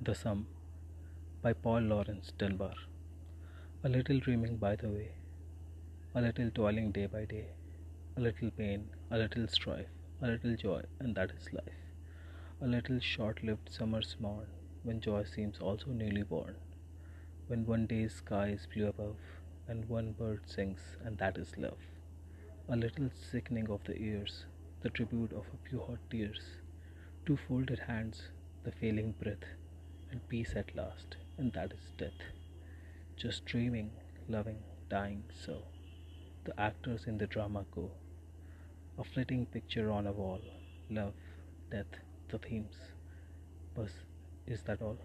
The Sum by Paul Laurence Dunbar. A little dreaming by the way, a little toiling day by day, a little pain, a little strife, a little joy, and that is life. A little short lived summer's morn, when joy seems also newly born, when one day's sky is blue above, and one bird sings, and that is love. A little sickening of the ears, the tribute of a few hot tears, two folded hands, the failing breath, and peace at last, and that is death. Just dreaming, loving, dying so. The actors in the drama go. A flitting picture on a wall. Love, death, the themes. Bus, is that all?